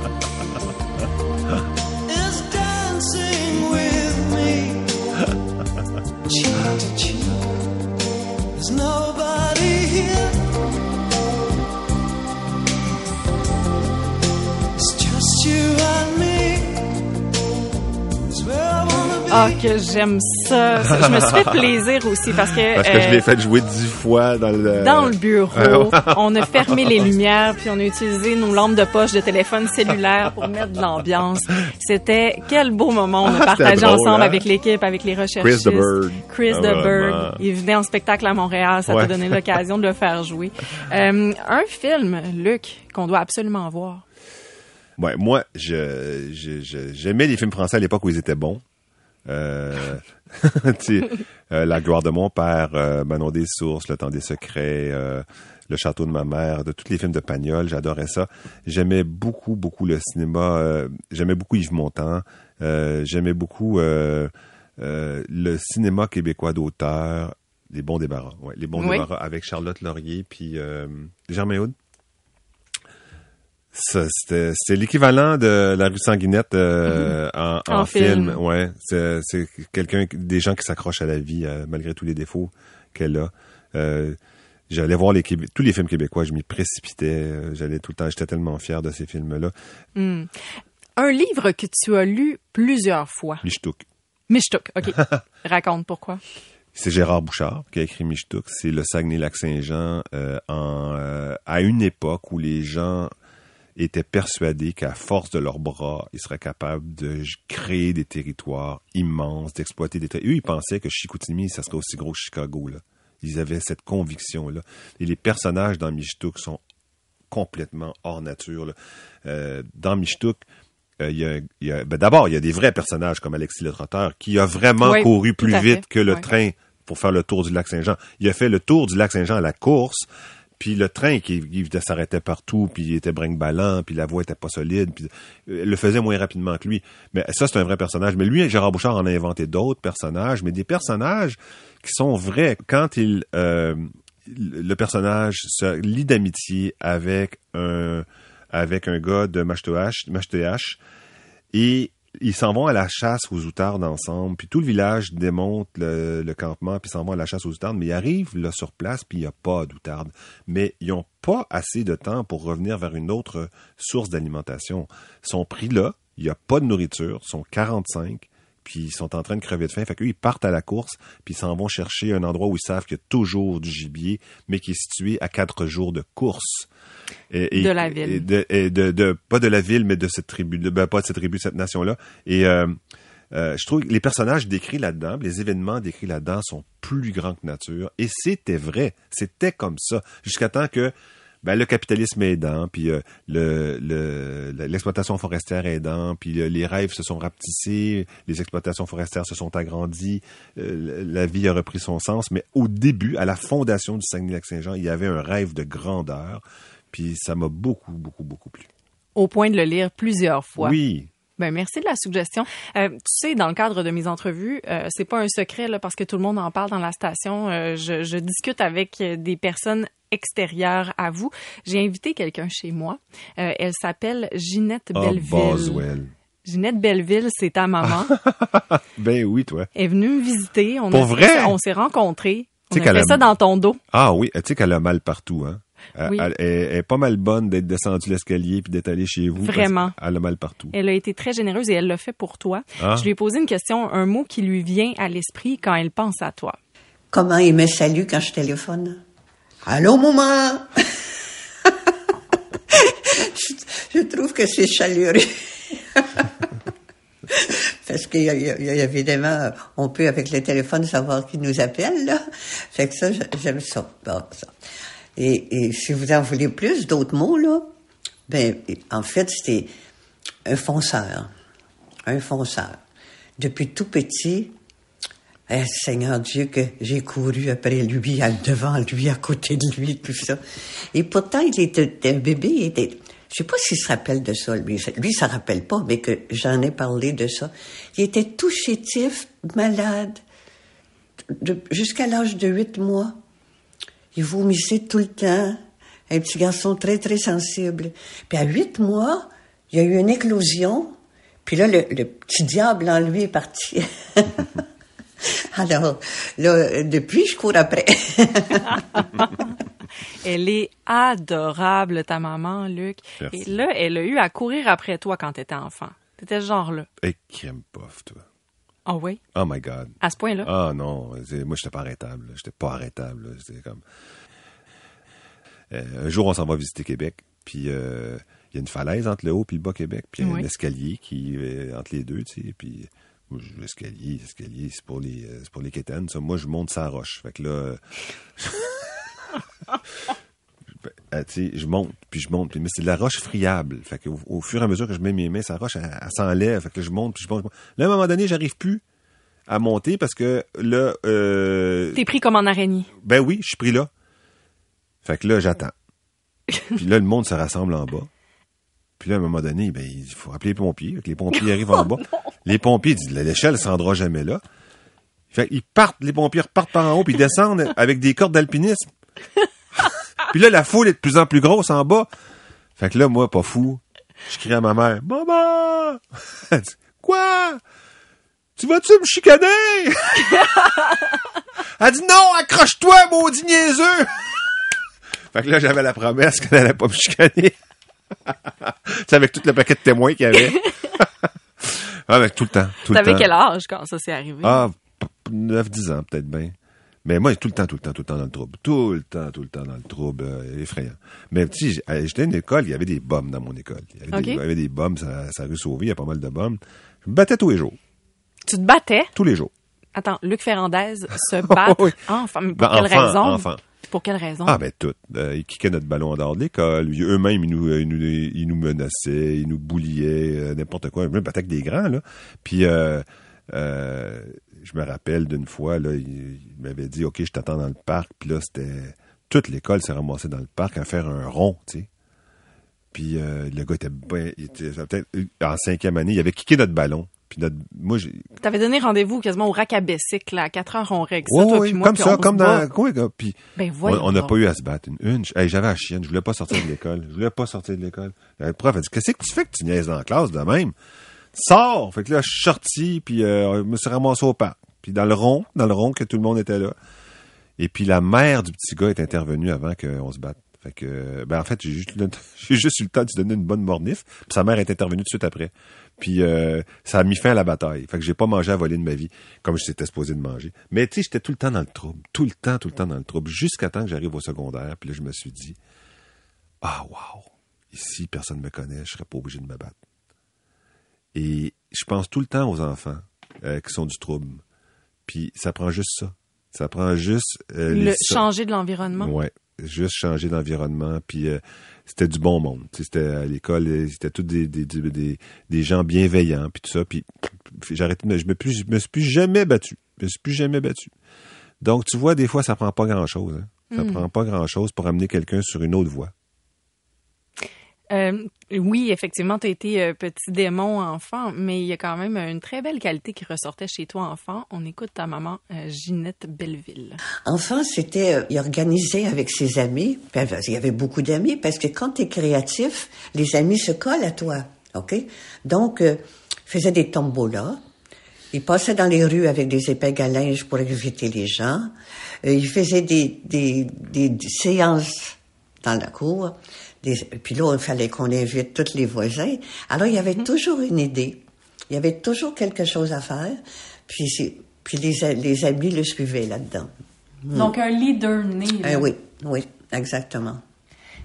B: Ah, que j'aime ça. Ça, Je me suis fait plaisir aussi parce que...
C: Parce que je
B: euh,
C: l'ai fait jouer dix fois dans le...
B: Dans le bureau, on a fermé les lumières, puis on a utilisé nos lampes de poche de téléphone cellulaire pour mettre de l'ambiance. C'était quel beau moment on a
C: Ah,
B: partagé ensemble
C: hein?
B: avec l'équipe, avec les recherchistes.
C: Chris DeBerg.
B: Chris
C: Ah, vraiment.
B: Il venait en spectacle à Montréal, ça
C: Ouais.
B: t'a donné l'occasion de le faire jouer. Euh, un film, Luc, qu'on doit absolument voir.
C: Ouais, moi, je- j'aimais les films français à l'époque où ils étaient bons. Euh, *laughs* euh, La gloire de mon père, euh, Manon des sources, Le temps des secrets, euh, Le château de ma mère, de tous les films de Pagnol, j'adorais ça. J'aimais beaucoup, beaucoup le cinéma. euh, j'aimais beaucoup Yves Montand. Euh, j'aimais beaucoup euh, euh, le cinéma québécois d'auteur. Les bons débarras, ouais, les bons
B: Oui.
C: débarras avec Charlotte Laurier puis euh, Germain Houd. C'était, c'est l'équivalent de la rue Sanguinette euh, en, en
B: En
C: film.
B: film.
C: Ouais, c'est, c'est quelqu'un, des gens qui s'accrochent à la vie euh, malgré tous les défauts qu'elle a. Euh, j'allais voir les Québé- tous les films québécois, je m'y précipitais. euh, J'allais tout le temps, j'étais tellement fier de ces films-là.
B: Hmm. Un livre que tu as lu plusieurs fois.
C: Michtouk.
B: Michtouk, OK. *laughs* Raconte pourquoi.
C: C'est Gérard Bouchard qui a écrit Michtouk. C'est le Saguenay-Lac-Saint-Jean euh, en, euh, à une époque où les gens étaient persuadés qu'à force de leurs bras, ils seraient capables de créer des territoires immenses, d'exploiter des territoires. Eux, ils pensaient que Chicoutimi, ça serait aussi gros que Chicago. Là. Ils avaient cette conviction-là. Et les personnages dans Michtouk sont complètement hors nature. là. Euh, dans Michtouk, euh, il y a, il y a- ben d'abord, il y a des vrais personnages comme Alexis Le Trotteur qui a vraiment
B: Oui,
C: couru plus vite que le train pour faire le tour du lac Saint-Jean. Il a fait le tour du lac Saint-Jean à la course, puis le train qui s'arrêtait partout, puis il était brinque-ballant, puis la voie était pas solide, puis euh, le faisait moins rapidement que lui. Mais ça, c'est un vrai personnage. Mais lui, Gérard Bouchard en a inventé d'autres personnages, mais des personnages qui sont vrais. Quand il... euh, le personnage se lie d'amitié avec un avec un gars de Machtoach, et ils s'en vont à la chasse aux outardes ensemble, puis tout le village démonte le, campement, puis s'en vont à la chasse aux outardes, mais ils arrivent là sur place, puis il n'y a pas d'outardes. Mais ils n'ont pas assez de temps pour revenir vers une autre source d'alimentation. Ils sont pris là, il n'y a pas de nourriture, sont 45, puis ils sont en train de crever de faim. Fait qu'eux, ils partent à la course, puis ils s'en vont chercher un endroit où ils savent qu'il y a toujours du gibier, mais qui est situé à quatre jours de course. Et- et-
B: De la ville.
C: et de, et de- de- pas de la ville, mais de cette tribu, de, ben, pas de cette tribu, de cette nation-là. Et euh, euh, je trouve que les personnages décrits là-dedans, les événements décrits là-dedans sont plus grands que nature. Et c'était vrai. C'était comme ça. Jusqu'à temps que ben, le capitalisme aidant, puis euh, le, le- l'exploitation forestière aidant, puis euh, les rêves se sont rapetissés, les exploitations forestières se sont agrandies, euh, la vie a repris son sens. Mais au début, à la fondation du Saguenay-Lac-Saint-Jean, il y avait un rêve de grandeur, puis ça m'a beaucoup, beaucoup, beaucoup plu.
B: Au point de le lire plusieurs fois.
C: Oui,
B: Ben merci de la suggestion. Euh, tu sais, dans le cadre de mes entrevues, euh, c'est pas un secret là parce que tout le monde en parle dans la station. Euh, je, je discute avec euh, des personnes extérieures à vous. J'ai invité quelqu'un chez moi. Euh, elle s'appelle Ginette
C: Oh,
B: Belleville.
C: Boswell.
B: Ginette Belleville, c'est ta maman. *laughs*
C: Ben oui, toi.
B: Elle est venue me visiter. On
C: Pour
B: a
C: vrai?
B: on s'est rencontrés. On a fait
C: a-
B: ça dans ton dos.
C: Ah oui, tu sais qu'elle a mal partout, hein? Elle,
B: Oui.
C: elle- elle est pas mal bonne d'être descendue l'escalier puis d'être allée chez vous.
B: Vraiment.
C: qu'elle a mal partout.
B: Elle a été très généreuse et elle l'a fait pour toi.
C: Ah.
B: Je lui ai posé une question, un mot qui lui vient à l'esprit quand elle pense à toi.
E: Comment il me salue quand je téléphone? Allô, maman? *laughs* je, je trouve que c'est chaleureux. *laughs* Parce qu'il y, a- y évidemment, on peut avec le téléphone savoir qui nous appelle, là. Fait que ça, je- j'aime ça. Bon, ça. Et, et si vous en voulez plus, d'autres mots, là, ben, en fait, c'était un fonceur. Un fonceur. Depuis tout petit, eh, Seigneur Dieu, que j'ai couru après lui, devant lui, à côté de lui, tout ça. Et pourtant, il était un bébé, il était, je sais pas s'il se rappelle de ça, lui. Lui, s'en rappelle pas, mais que j'en ai parlé de ça. Il était tout chétif, malade, de- jusqu'à l'âge de huit mois. Il vomissait tout le temps. Un petit garçon très, très sensible. Puis à huit mois, il y a eu une éclosion. Puis là, le, le petit diable en lui est parti. *laughs* Alors, là, depuis, je cours après. *laughs*
B: Elle est adorable, ta maman, Luc.
C: Merci.
B: Et là, elle a eu à courir après toi quand t'étais enfant. T'étais ce genre-là.
C: Et crème puff, toi.
B: Ah oui?
C: Oh my God.
B: À ce point-là?
C: Ah non, moi, j'étais pas arrêtable. J'étais pas arrêtable. C'était comme... Euh, un jour, on s'en va visiter Québec, puis euh, il y a une falaise entre le haut et le bas Québec, puis il y a
B: Oui.
C: un escalier qui est entre les deux, tu sais, puis l'escalier, l'escalier, c'est pour les euh, c'est pour les quétaines, ça. Moi, je monte sa roche. Fait que là... *laughs* *laughs* je monte, puis je monte, puis- mais c'est de la roche friable. Fait que au, au fur et à mesure que je mets mes mains, sa roche, elle, elle s'enlève. Fait que là, je monte, puis je monte. Là, à un moment donné, j'arrive plus à monter parce que là, euh,
B: T'es pris comme en araignée.
C: ben oui, je suis pris là. Fait que là, j'attends. *laughs* Puis là, le monde se rassemble en bas. Puis là, à un moment donné, ben, il faut appeler les pompiers. Fait que les pompiers *laughs* arrivent en bas. Les pompiers disent, l'échelle ne se rendra jamais là. Fait qu'ils partent, les pompiers repartent par en haut, puis ils descendent avec des cordes d'alpinisme. *laughs* puis là, la foule est de plus en plus grosse en bas. Fait que là, moi, pas fou, je crie à ma mère, « Maman! *laughs* » Elle dit, Quoi? Tu vas-tu me chicaner? *laughs* Elle dit, « Non, accroche-toi, maudit niaiseux! *laughs* » Fait que là, j'avais la promesse qu'elle allait pas me chicaner. C'est avec tout le paquet de témoins qu'il y avait. ah, avec tout le temps, tout
B: T'avais quel âge quand ça s'est arrivé?
C: Ah, 9-10 ans, peut-être bien. Mais moi, tout le temps, tout le temps, tout le temps dans le trouble. Tout le temps, tout le temps dans le trouble. euh, effrayant. Mais tu sais, j'étais à une école, il y avait des bombes dans mon école. Il y avait, des, il y avait des bombes, ça, ça rue Sauvée, il y a pas mal de bombes. Je me battais tous les jours.
B: Tu te battais?
C: Tous les jours.
B: Attends, Luc Ferrandez se battre *laughs*
C: Oui.
B: Mais pour
C: Ben,
B: quelle
C: enfant,
B: raison?
C: enfant.
B: Pour quelle raison?
C: Ah ben tout. Euh, ils kickaient notre ballon en dehors de l'école. Ils- Eux-mêmes, ils nous, ils, nous, ils nous menaçaient, ils nous boulillaient, euh, n'importe quoi. Je me battais avec des grands, là. Puis euh, euh, je me rappelle d'une fois, là, il, il m'avait dit, OK, je t'attends dans le parc. Puis là, c'était... Toute l'école s'est ramassée dans le parc à faire un rond, tu sais. Puis euh, le gars était bien... Il était peut-être en cinquième année, il avait kické notre ballon. Puis notre, moi, j'ai,
B: T'avais donné rendez-vous quasiment au rack à Bessic, là, à 4 heures, on règle ça,
C: Ouais,
B: toi puis moi,
C: comme
B: puis
C: ça,
B: on
C: comme dans. Gars, puis
B: Ben,
C: on n'a pas eu à se battre. Une, une hey, j'avais la chienne, je voulais pas sortir de l'école. Je voulais pas sortir de l'école. Le prof a dit Qu'est-ce que tu fais que tu niaises dans la classe de même? Sors! Fait que là, je suis sorti, puis euh, je me suis ramassé au parc. Puis dans le rond, dans le rond que tout le monde était là. Et puis la mère du petit gars est intervenue avant qu'on se batte. Fait que, ben en fait, j'ai juste, *laughs* eu le temps de se donner une bonne mornif. Puis sa mère est intervenue tout de suite après. Puis euh, ça a mis fin à la bataille. Fait que j'ai pas mangé à voler de ma vie, comme j'étais supposé de manger. Mais tu sais, j'étais tout le temps dans le trouble. Tout le temps, tout le temps dans le trouble. Jusqu'à temps que j'arrive au secondaire. Puis là, je me suis dit, ah, wow, ici, personne ne me connaît, je serais pas obligé de me battre. Et je pense tout le temps aux enfants euh, qui sont du trouble. Puis ça prend juste ça. Ça prend juste euh,
B: Le changer de l'environnement.
C: Ouais, juste changer d'environnement. Puis euh, c'était du bon monde. C'était à l'école, c'était tous des, des, des, des, gens bienveillants, puis tout ça. Puis me- je me, plus, je me suis plus jamais battu. Je me suis plus jamais battu. Donc tu vois, des fois, ça prend pas grand chose. Hein. Ça prend pas grand chose pour amener quelqu'un sur une autre voie.
B: Euh, Oui, effectivement, tu as été euh, petit démon enfant, mais il y a quand même une très belle qualité qui ressortait chez toi enfant. On écoute ta maman, euh, Ginette Belleville.
E: Enfant, c'était, euh, il organisait avec ses amis. Puis, il y avait beaucoup d'amis parce que quand tu es créatif, les amis se collent à toi. OK? Donc, euh, faisait des tombolas. Il passait dans les rues avec des épingles à linge pour inviter les gens. Euh, il faisait des séances dans la cour. Des, puis là, il fallait qu'on invite tous les voisins. Alors, il y avait toujours une idée. Il y avait toujours quelque chose à faire. Puis, puis les, les amis le suivaient là-dedans.
B: Donc, un leader né.
E: Eh oui, oui, exactement.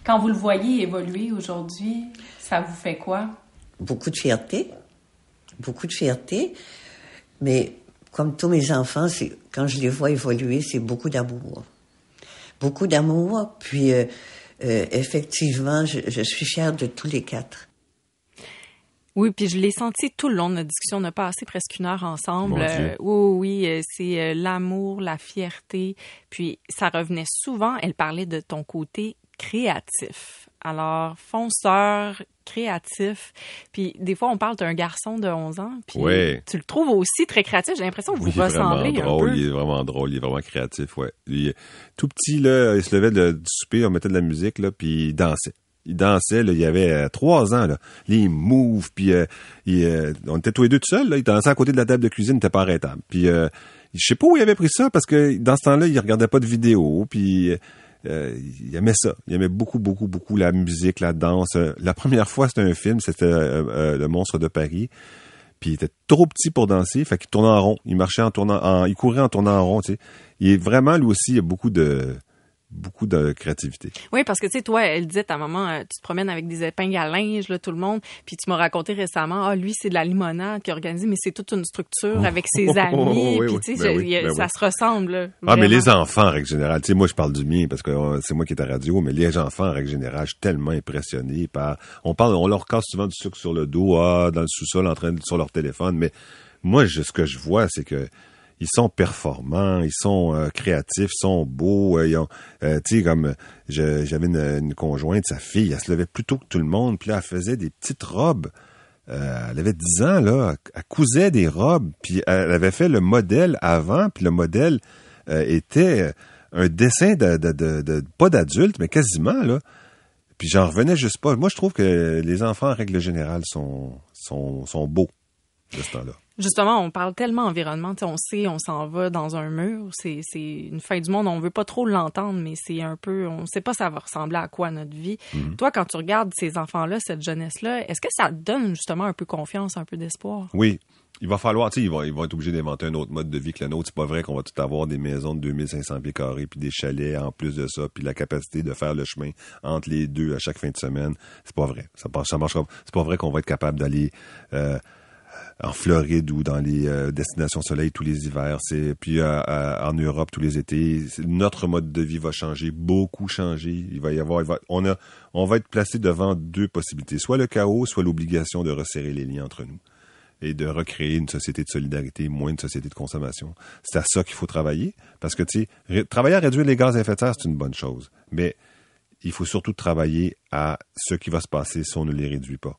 B: Quand vous le voyez évoluer aujourd'hui, ça vous fait quoi?
E: Beaucoup de fierté, beaucoup de fierté, mais comme tous mes enfants, c'est quand je les vois évoluer, c'est beaucoup d'amour, beaucoup d'amour. Puis euh, euh, effectivement, je, je suis fière de tous les quatre.
B: Oui, puis je l'ai senti tout le long de notre discussion. On a passé presque une heure ensemble. Euh, oui, oui, euh, c'est euh, l'amour, la fierté. Puis ça revenait souvent. Elle parlait de ton côté créatif. Alors, fonceur, créatif. Puis des fois, on parle d'un garçon de 11 ans. Puis
C: Ouais.
B: tu le trouves aussi très créatif. J'ai l'impression que vous
C: Oui, il est vraiment
B: ressemblez un
C: drôle,
B: peu.
C: il est vraiment drôle, il est vraiment créatif, ouais. Tout petit, là, il se levait de- du souper, on mettait de la musique, là, puis il dansait. Il dansait, là, il y avait euh, trois ans, là. Là, il move, puis euh, il, euh, on était tous les deux tout seuls, là. Il dansait à côté de la table de cuisine, il était pas arrêtable. Puis je sais pas où il avait pris ça, parce que dans ce temps-là, il regardait pas de vidéos, puis euh, il aimait ça. Il aimait beaucoup, beaucoup, beaucoup la musique, la danse. Euh, La première fois, c'était un film, c'était euh, Le Monstre de Paris. Puis il était trop petit pour danser, fait qu'il tournait en rond. Il marchait en tournant, en, il courait en tournant en rond, tu sais. Il est vraiment, lui aussi, il a beaucoup de, beaucoup de créativité.
B: Oui, parce que tu sais, toi, elle disait ta maman, euh, tu te promènes avec des épingles à linge, là, tout le monde. Puis tu m'as raconté récemment, ah, lui, c'est de la limonade qui organise, mais c'est toute une structure avec ses *laughs* amis.
C: Oui,
B: puis
C: oui.
B: tu sais,
C: Ben ben
B: ça se ressemble. là,
C: Ah, mais les enfants, en règle générale, tu sais, moi, je parle du mien parce que euh, c'est moi qui est à radio, mais les enfants, en règle générale, je suis tellement impressionné par, on parle, on leur casse souvent du sucre sur le dos, ah, dans le sous-sol, en train de, sur leur téléphone, mais moi, je- ce que je vois, c'est que ils sont performants, ils sont euh, créatifs, ils sont beaux, euh, euh, tu sais, comme euh, j'avais une, une conjointe, sa fille, elle se levait plus tôt que tout le monde, puis là, elle faisait des petites robes. Euh, elle avait 10 ans, là, elle cousait des robes, puis elle avait fait le modèle avant, puis le modèle euh, était un dessin de, de, de, de- pas d'adulte, mais quasiment, là. Puis j'en revenais juste pas. Moi, je trouve que les enfants, en règle générale, sont, sont, sont beaux de ce temps-là.
B: Justement, on parle tellement environnement, tu sais, on sait, on s'en va dans un mur, c'est c'est une fin du monde, on veut pas trop l'entendre, mais c'est un peu, on sait pas ça va ressembler à quoi notre vie.
C: Mhm.
B: Toi, quand tu regardes ces enfants-là, cette jeunesse-là, est-ce que ça te donne justement un peu confiance, un peu d'espoir?
C: Oui. Il va falloir, tu sais, ils vont, ils vont être obligés d'inventer un autre mode de vie que le nôtre. C'est pas vrai qu'on va tout avoir des maisons de 2500 pieds carrés, puis des chalets en plus de ça, puis la capacité de faire le chemin entre les deux à chaque fin de semaine. C'est pas vrai. Ça, marche- ça marchera. C'est pas vrai qu'on va être capable d'aller euh, en Floride ou dans les euh, destinations soleil tous les hivers. Puis euh, euh, en Europe tous les étés. Notre mode de vie va changer, beaucoup changer. Il va y avoir, on va être placé devant deux possibilités, soit le chaos, soit l'obligation de resserrer les liens entre nous et de recréer une société de solidarité, moins une société de consommation. C'est à ça qu'il faut travailler, parce que travailler à réduire les gaz à effet de serre, c'est une bonne chose, mais il faut surtout travailler à ce qui va se passer si on ne les réduit pas.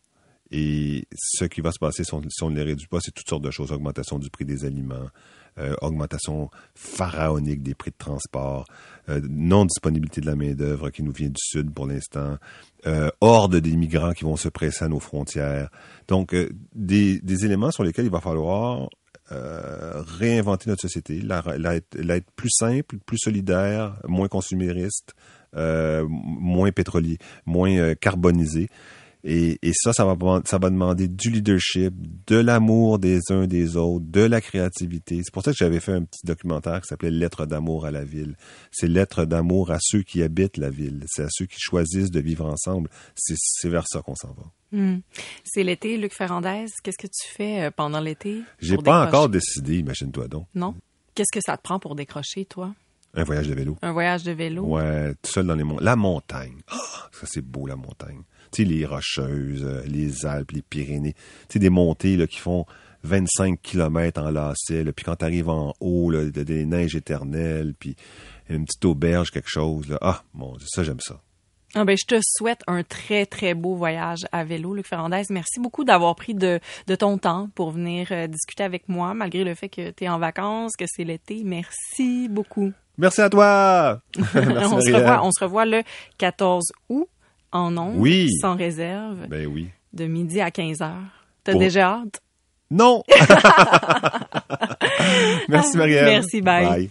C: Et ce qui va se passer si on, ne les réduit pas, c'est toutes sortes de choses. Augmentation du prix des aliments, euh, augmentation pharaonique des prix de transport, euh, non-disponibilité de la main-d'œuvre qui nous vient du Sud pour l'instant, euh, horde des migrants qui vont se presser à nos frontières. Donc, euh, des, des éléments sur lesquels il va falloir euh, réinventer notre société, la, la, la être plus simple, plus solidaire, moins consumériste, euh, moins pétrolier, moins carbonisé. Et, et ça, ça va, demand- ça va demander du leadership, de l'amour des uns des autres, de la créativité. C'est pour ça que j'avais fait un petit documentaire qui s'appelait Lettres d'amour à la ville. C'est lettres d'amour à ceux qui habitent la ville. C'est à ceux qui choisissent de vivre ensemble. C'est vers ça qu'on s'en va.
B: Hmm. C'est l'été, Luc Ferrandez. Qu'est-ce que tu fais euh, pendant l'été?
C: J'ai pas
B: décrocher?
C: encore décidé, imagine-toi donc.
B: Non? Qu'est-ce que ça te prend pour décrocher, toi?
C: Un voyage de vélo.
B: Un voyage de vélo?
C: Ouais, tout seul dans les montagnes. La montagne. Ah, ça, c'est beau, la montagne. Tu sais, les Rocheuses, euh, les Alpes, les Pyrénées. Tu sais, des montées là, qui font 25 kilomètres en lacet. là. Puis quand tu arrives en haut, là, des neiges éternelles, puis une petite auberge, quelque chose. Là. Ah, mon Dieu, ça, j'aime ça.
B: Ah ben, je te souhaite un très, très beau voyage à vélo, Luc Ferrandez. Merci beaucoup d'avoir pris de, de ton temps pour venir euh, discuter avec moi, malgré le fait que tu es en vacances, que c'est l'été. Merci beaucoup.
C: Merci à toi. *laughs* Merci,
B: on, se
C: Marie-Ève.
B: revoit, on se revoit le 14 août en ondes,
C: Oui.
B: sans réserve,
C: Ben oui.
B: de midi à 15 heures. T'as
C: Pour-
B: déjà hâte?
C: Non. *laughs* Merci Marie-Ève.
B: Merci, bye.
C: Bye.